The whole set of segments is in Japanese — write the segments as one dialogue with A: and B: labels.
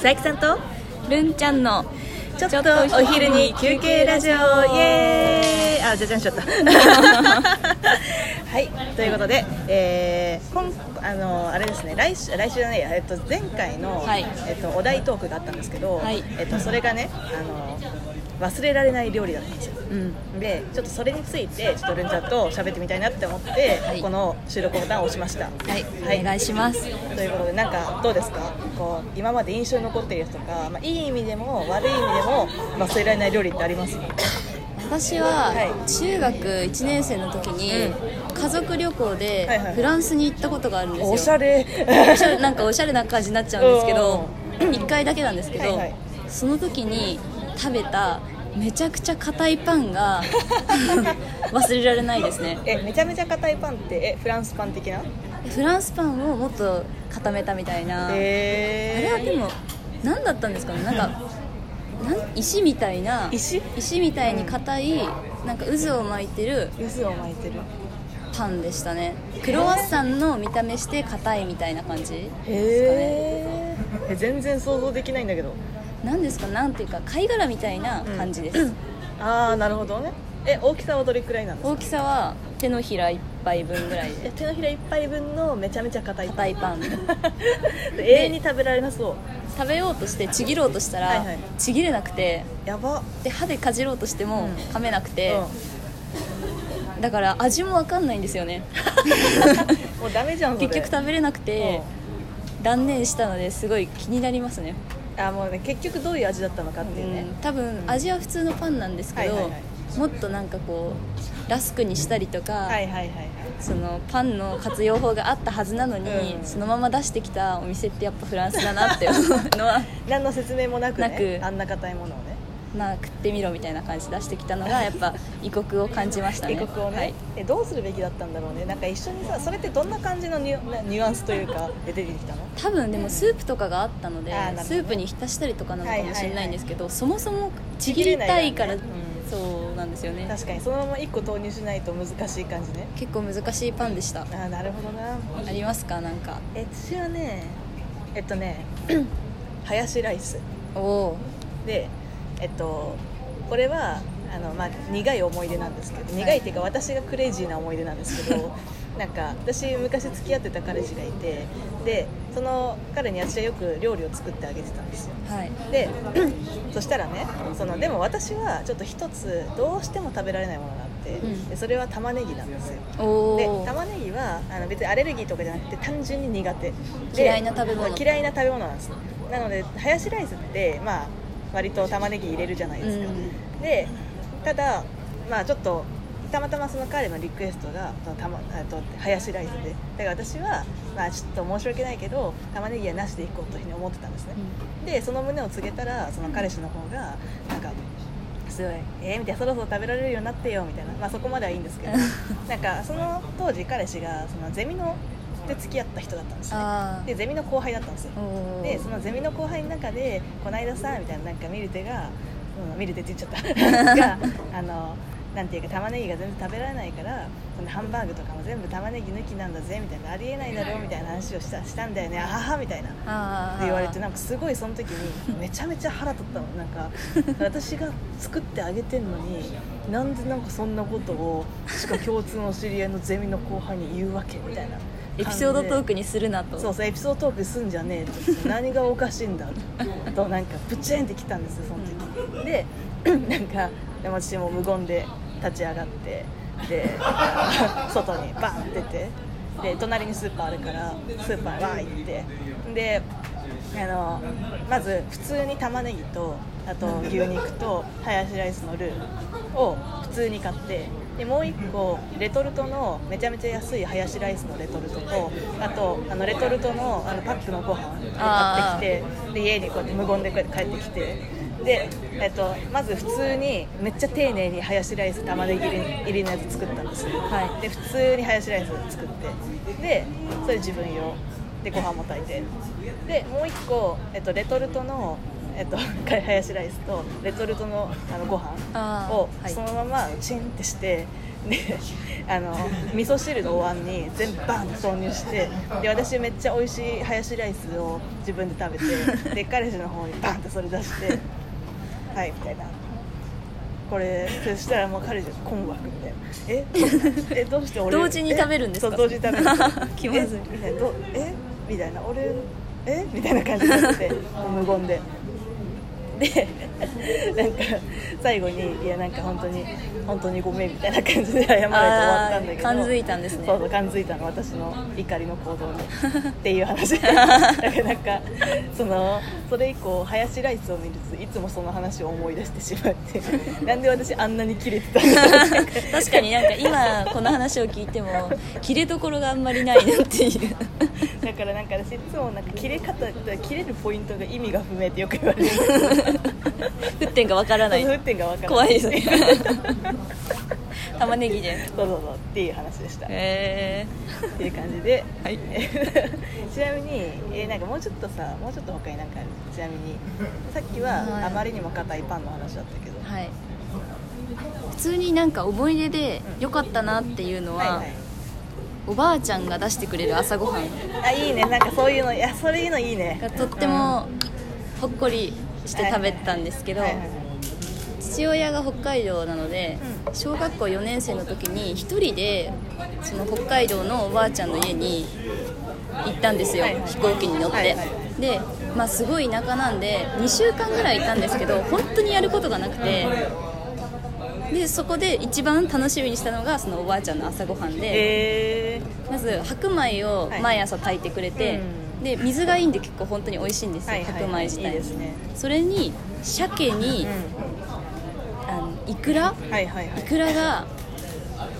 A: 佐伯さんと
B: るんちゃんの
A: ちょっとお昼に休憩ラジオイエーイ。あじゃじゃんしちゃった。はい。ということで、えー、今あのあれですね。来週来週じゃないや、えっと、前回の、
B: はい。
A: えっと、お題トークがあったんですけど、
B: はい。
A: えっと、それがねあの忘れられない料理だったんですよ
B: うん。
A: でちょっとそれについてちょっとルンちゃんと喋ってみたいなって思って、
B: はい。
A: この収録ボタンを押しました。
B: はい、お願いします。
A: ということでなんかどうですか？こう今まで印象に残っているやつとか、まあ、いい意味でも悪い意味でも忘れられない料理ってあります？
B: 私は
A: はい。
B: 中学1年生の時に家族旅行で
A: はいはい
B: フランスに行ったことがあるんですよ。
A: おしゃれ。
B: おしゃれなんかおしゃれな感じになっちゃうんですけど1回だけなんですけど、
A: はいはい。
B: その時に食べためちゃくちゃ硬いパンが 忘れられないですね。
A: えめちゃめちゃ硬いパンってえフランスパン的な？
B: フランスパンをもっと固めたみたいな、
A: へ
B: あれはでも何だったんですかね？なんかなん石みたいな
A: 石？
B: 石みたいに硬いなんか渦を巻いてる
A: 渦を巻いてる。
B: パンでしたね。クロワッサンの見た目して硬いみたいな感じ
A: へええ全然想像できないんだけど
B: なんですかなんていうか貝殻みたいな感じです、
A: ああなるほどね。え大きさはどれくらいなんですか？
B: 大きさは手のひら一杯分ぐらい。
A: え
B: で
A: 手のひら一杯分のめちゃめちゃ硬い。
B: 硬いパン。
A: 永遠に食べられなそう。
B: 食べようとしてちぎろうとしたら、
A: はいはい。
B: ちぎれなくて。
A: やば。
B: で歯でかじろうとしても
A: うん。
B: 噛めなくて、
A: う
B: だから味も分かんないんですよね。
A: ん もうダメじゃん
B: 結局食べれなくて断念したのですごい気になりますね
A: あもうね結局どういう味だったのかっていうね、
B: うん多分味は普通のパンなんですけど、
A: はいはいはい。
B: もっとなんかこうラスクにしたりとか、
A: はいはいはいはい。
B: そのパンの活用法があったはずなのに、
A: うん。
B: そのまま出してきたお店ってやっぱフランスだなって思うのは。
A: 何の説明もなくね
B: なく。
A: あんな硬いものをね
B: まあ食ってみろみたいな感じで出してきたのが やっぱ異国を感じましたね。
A: 異国をね、
B: はい、
A: えどうするべきだったんだろうね。なんか一緒にさそれってどんな感じのニュアンスというかで出てきたの？
B: 多分でもスープとかがあったので、
A: ね。
B: スープに浸したりとかなのかもしれないんですけど、そもそもち
A: ちぎ
B: り
A: ないからね
B: たいから、
A: うん
B: そうなんですよね。
A: 確かにそのまま1個投入しないと難しい感じね。
B: 結構難しいパンでした。
A: ああなるほどな。
B: ありますか？なんか。
A: え私はねえっとね ハヤシライス。
B: おお
A: でえっとこれはあの、まあ、苦い思い出なんですけど苦いっていうか私がクレイジーな思い出なんですけど なんか私昔付き合ってた彼氏がいてでその彼に私はよく料理を作ってあげてたんですよ。
B: はい。
A: で そしたらねそのでも私はちょっと一つどうしても食べられないものがあって、
B: うん。
A: でそれは玉ねぎなんですよ。で玉ねぎはあの別にアレルギーとかじゃなくて単純に苦手。で
B: 嫌いな食べ物。
A: 嫌いな食べ物なんです。なのでハヤシライスってまあ割と玉ねぎ入れるじゃないですか、
B: うん。
A: でただまあちょっとたまたまその彼のリクエストがたまとハヤシライスで。だから私はまあちょっと申し訳ないけど玉ねぎはなしでいこうというふうに思ってたんですね、でその旨を告げたらその彼氏の方がなんかすごいえー、みたいなそろそろ食べられるようになってよみたいな。まあそこまではいいんですけど。なんかその当時彼氏がそのゼミので付き合った人だったんですね。
B: あ
A: でゼミの後輩だったんですよ。でそのゼミの後輩の中でこの間さみたいななんかミルテが、うん、ミルテって言っちゃった。があのなんていうか玉ねぎが全然食べられないからそのハンバーグとかも全部玉ねぎ抜きなんだぜみたいなありえないだろうみたいな話をしたしたんだよね。あははみたいな。
B: あ
A: って言われてなんかすごいその時にめちゃめちゃ腹立ったの。なんか私が作ってあげてんのになんでなんかそんなことをしかも共通の知り合いのゼミの後輩に言うわけみたいな
B: エピソードトー
A: ク
B: クにするなと。
A: そうそうエピソードトークすんじゃねえと。何がおかしいんだと。なんかプチンってきたんですよその時。で なんかでも私も無言で立ち上がってで 外にバンって出てで隣にスーパーあるからスーパーわー行って。であのまず普通に玉ねぎとあと牛肉とハヤシライスのルーを普通に買ってでもう1個レトルトのめちゃめちゃ安いハヤシライスのレトルトとあとあのレトルトのあのパックのご飯を買ってきてで家にこうやって無言でこうやって帰ってきてで、えっと、まず普通にめっちゃ丁寧にハヤシライス玉ねぎ入りのやつ作ったんです。よ、
B: はい。
A: で普通にハヤシライス作ってでそれ自分用。でご飯も炊いて。でもう1個、えっと、レトルトのえっと、ハヤシライスとレトルトのあのご飯を
B: はい。
A: そのままチンってしてであの味噌汁のお椀に全部バンと投入してで私めっちゃ美味しいハヤシライスを自分で食べてで彼氏の方にバンってそれ出してはいみたいな。これそしたらもう彼女困惑みたいな。え？えどうして俺？
B: 同時に食べるんですか？
A: えそう同時に食べる
B: 気まずい。
A: えみたいな。どえ？みたいな。俺え？みたいな感じになって無言で。でなんか最後にいやなんか本当に本当にごめんみたいな感じで謝られて終わったんだけど。
B: 感づいたんですね。
A: そうそう感づいたの。私の怒りの行動に。っていう話。だからなんかそのそれ以降ハヤシライスを見るといつもその話を思い出してしまって なんで私あんなにキレてたんだ
B: 確かになんか今この話を聞いても切れどころがあんまりないなっていう。
A: だからなんか私いつもなんか切れ方切れるポイントが意味が不明ってよく言われる。
B: 沸点がわからない。
A: 沸点が分からない。
B: 怖いですね玉ねぎで
A: そうそうそう。っていう話でした、
B: へ
A: っていう感じで、
B: はい。
A: ちなみに、えーなんかもうちょっとさもうちょっと他になんかある？ちなみにさっきは
B: はい。
A: あまりにも硬いパンの話だったけど、
B: えはい。普通になんか思い出で良かったなっていうのは、
A: はいはい。
B: おばあちゃんが出してくれる朝ごはん。
A: あいいね。なんかそういうのいやそれいいのいいね。
B: がとってもほっこりして食べてたんですけど、
A: はいはいはい
B: 父親が北海道なので、
A: うん
B: 小学校4年生の時に一人でその北海道のおばあちゃんの家に行ったんですよ、
A: はい。はい
B: 飛行機に乗って、
A: はいはい。
B: で、まあ、すごい田舎なんで2週間ぐらいいたんですけど本当にやることがなくてでそこで一番楽しみにしたのがそのおばあちゃんの朝ごはんで、
A: え
B: まず白米を毎朝炊いてくれて、
A: はい
B: で水がいいんで結構本当に美味しいんですよ、
A: はいはい
B: 白米自体
A: いいですね。
B: それに鮭に、イクラ
A: うん、はいはいはい。
B: イクラが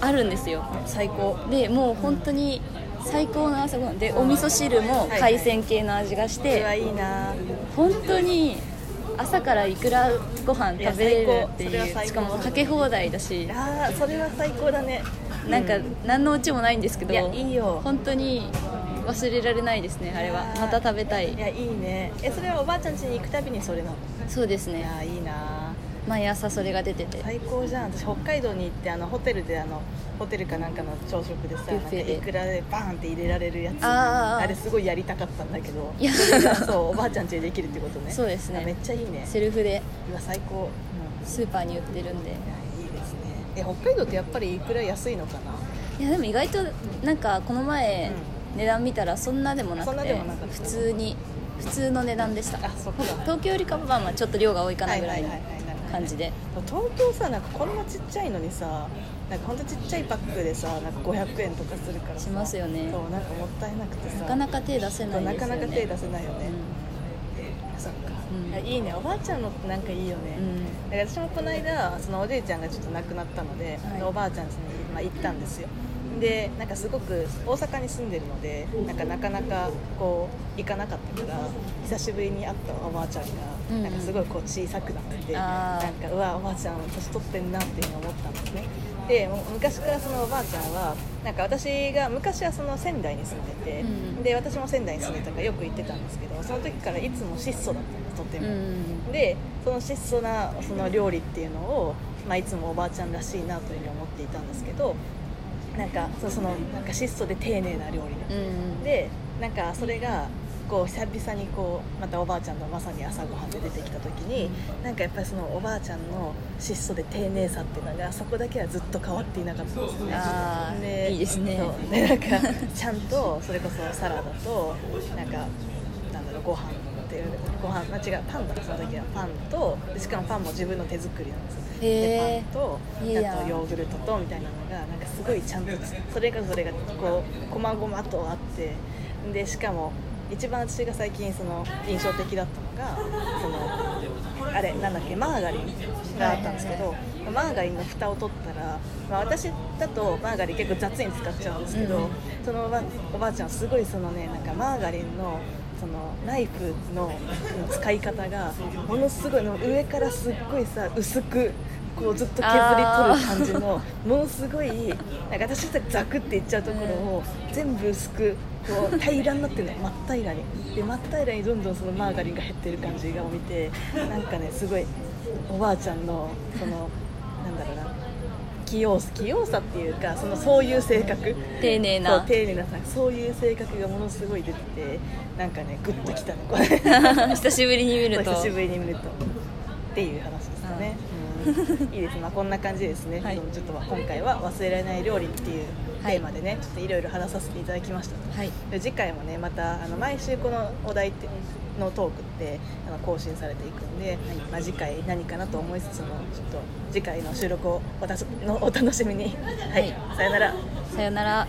B: あるんですよ。
A: 最高。
B: でもう本当に最高の朝ごはん。でお味噌汁も海鮮系の味がして、
A: うわいいな。
B: 本当に朝からいくらご飯食べれるって
A: い
B: うしかもかけ放題だし。
A: あーそれは最高だね。
B: なんか
A: う
B: 何のうちもないんですけど
A: いやいいよ。
B: 本当に忘れられないですねあれは。また食べたい。
A: いやいいね。えそれはおばあちゃん家に行くたびにそれなの？
B: そうですね。
A: いやいいな
B: 毎朝それが出てて。
A: 最高じゃん。私北海道に行ってあのホテルであのホテルかなんかの朝食でさいくらでバーンって入れられるやつ。
B: あー。
A: れすごいやりたかったんだけど。
B: いや。
A: そうおばあちゃん家でできるってことね。
B: そうですね。
A: あめっちゃいいね。
B: セルフで。
A: うわ最高、うん、
B: スーパーに売ってるんで。
A: いやいいですね。え北海道ってやっぱりいくら安いのかな？い
B: やでも意外となんかこの前
A: う
B: 値段見たらそんなでもなくて普通に普通の値段でした。東京よりかはまあまあちょっと量が多いかなぐらいの。
A: はいはいはい
B: 感じで。
A: 東京さなんかこんなちっちゃいのにさなんかほんとちっちゃいパックでさなんか500円とかするからさ
B: しますよね。
A: そうなんかもったいなくてさ
B: なかなか手出せないね。
A: なかなか手出せないよね、そっか、
B: うん。
A: いやいいね。おばあちゃんのってなんかいいよね、
B: うん。
A: だから私もこの間そのおじいちゃんがちょっと亡くなったので、
B: はい。
A: おばあちゃん家に、まあ、行ったんですよでなんかすごく大阪に住んでるのでなんかなかなかこう行かなかったから久しぶりに会ったおばあちゃんが、
B: うんうん。
A: なんかすごいこう小さくなってて
B: あー。
A: なんかうわおばあちゃん年取ってんなっていうふうに思ったんですねで昔からそのおばあちゃんはなんか私が昔はその仙台に住んでて、
B: うん
A: で私も仙台に住んでたからよく行ってたんですけどその時からいつも質素だったんですとて。
B: うん
A: も、
B: うん。
A: でその質素なその料理っていうのを、まあ、いつもおばあちゃんらしいなというふうに思っていたんですけどなんかそそのなんか質素で丁寧な料理ね、
B: うん
A: でなんかそれがこう久々にこうまたおばあちゃんのまさに朝ごはんで出てきた時になんかやっぱりそのおばあちゃんの質素で丁寧さっていうのがそこだけはずっと変わっていなかったんですよね。
B: あーいいですね。
A: でなんかちゃんとそれこそサラダとなんかなんだろうご飯っていうご飯あ違うパンだその時は。パンとでしかもパンも自分の手作りなんですでパンとあとヨーグルトとみたいなのがなんかすごいちゃんとそれがそれがこう細々とあって。でしかも一番私が最近その印象的だったのがそのあれなんだっけマーガリンがあったんですけど、マーガリンの蓋を取ったら、まあ、私だとマーガリン結構雑に使っちゃうんですけど、
B: うん。
A: そのおばおばあちゃんはすごいそのねなんかマーガリンのそのナイフの使い方がものすごいの上からすっごいさ薄くこうずっと削り取る感じのものすごいなんか私だったらザクっていっちゃうところを全部薄くこう平らになってるの真っ平らにで真っ平らにどんどんそのマーガリンが減ってる感じがを見てなんかねすごいおばあちゃんのそのなんだろうな器用器用さっていうかそのそういう性格。
B: 丁寧な。
A: そう丁寧なさそういう性格がものすごい出ててなんかねグッときたのこれ。
B: 久しぶりに見ると。
A: 久しぶりに見ると。っていう話ですかね、うん いいですまあこんな感じですね、
B: はい。
A: ちょっとまあ今回は忘れられない料理っていうテーマでね、ちょっといろいろ話させていただきました
B: はい。
A: で次回もねまたあの毎週このお題ってのトークってあの更新されていくんで、まあ、次回何かなと思いつつもちょっと次回の収録をおたすのお楽しみに。はい、
B: はい。
A: さよなら。
B: さよなら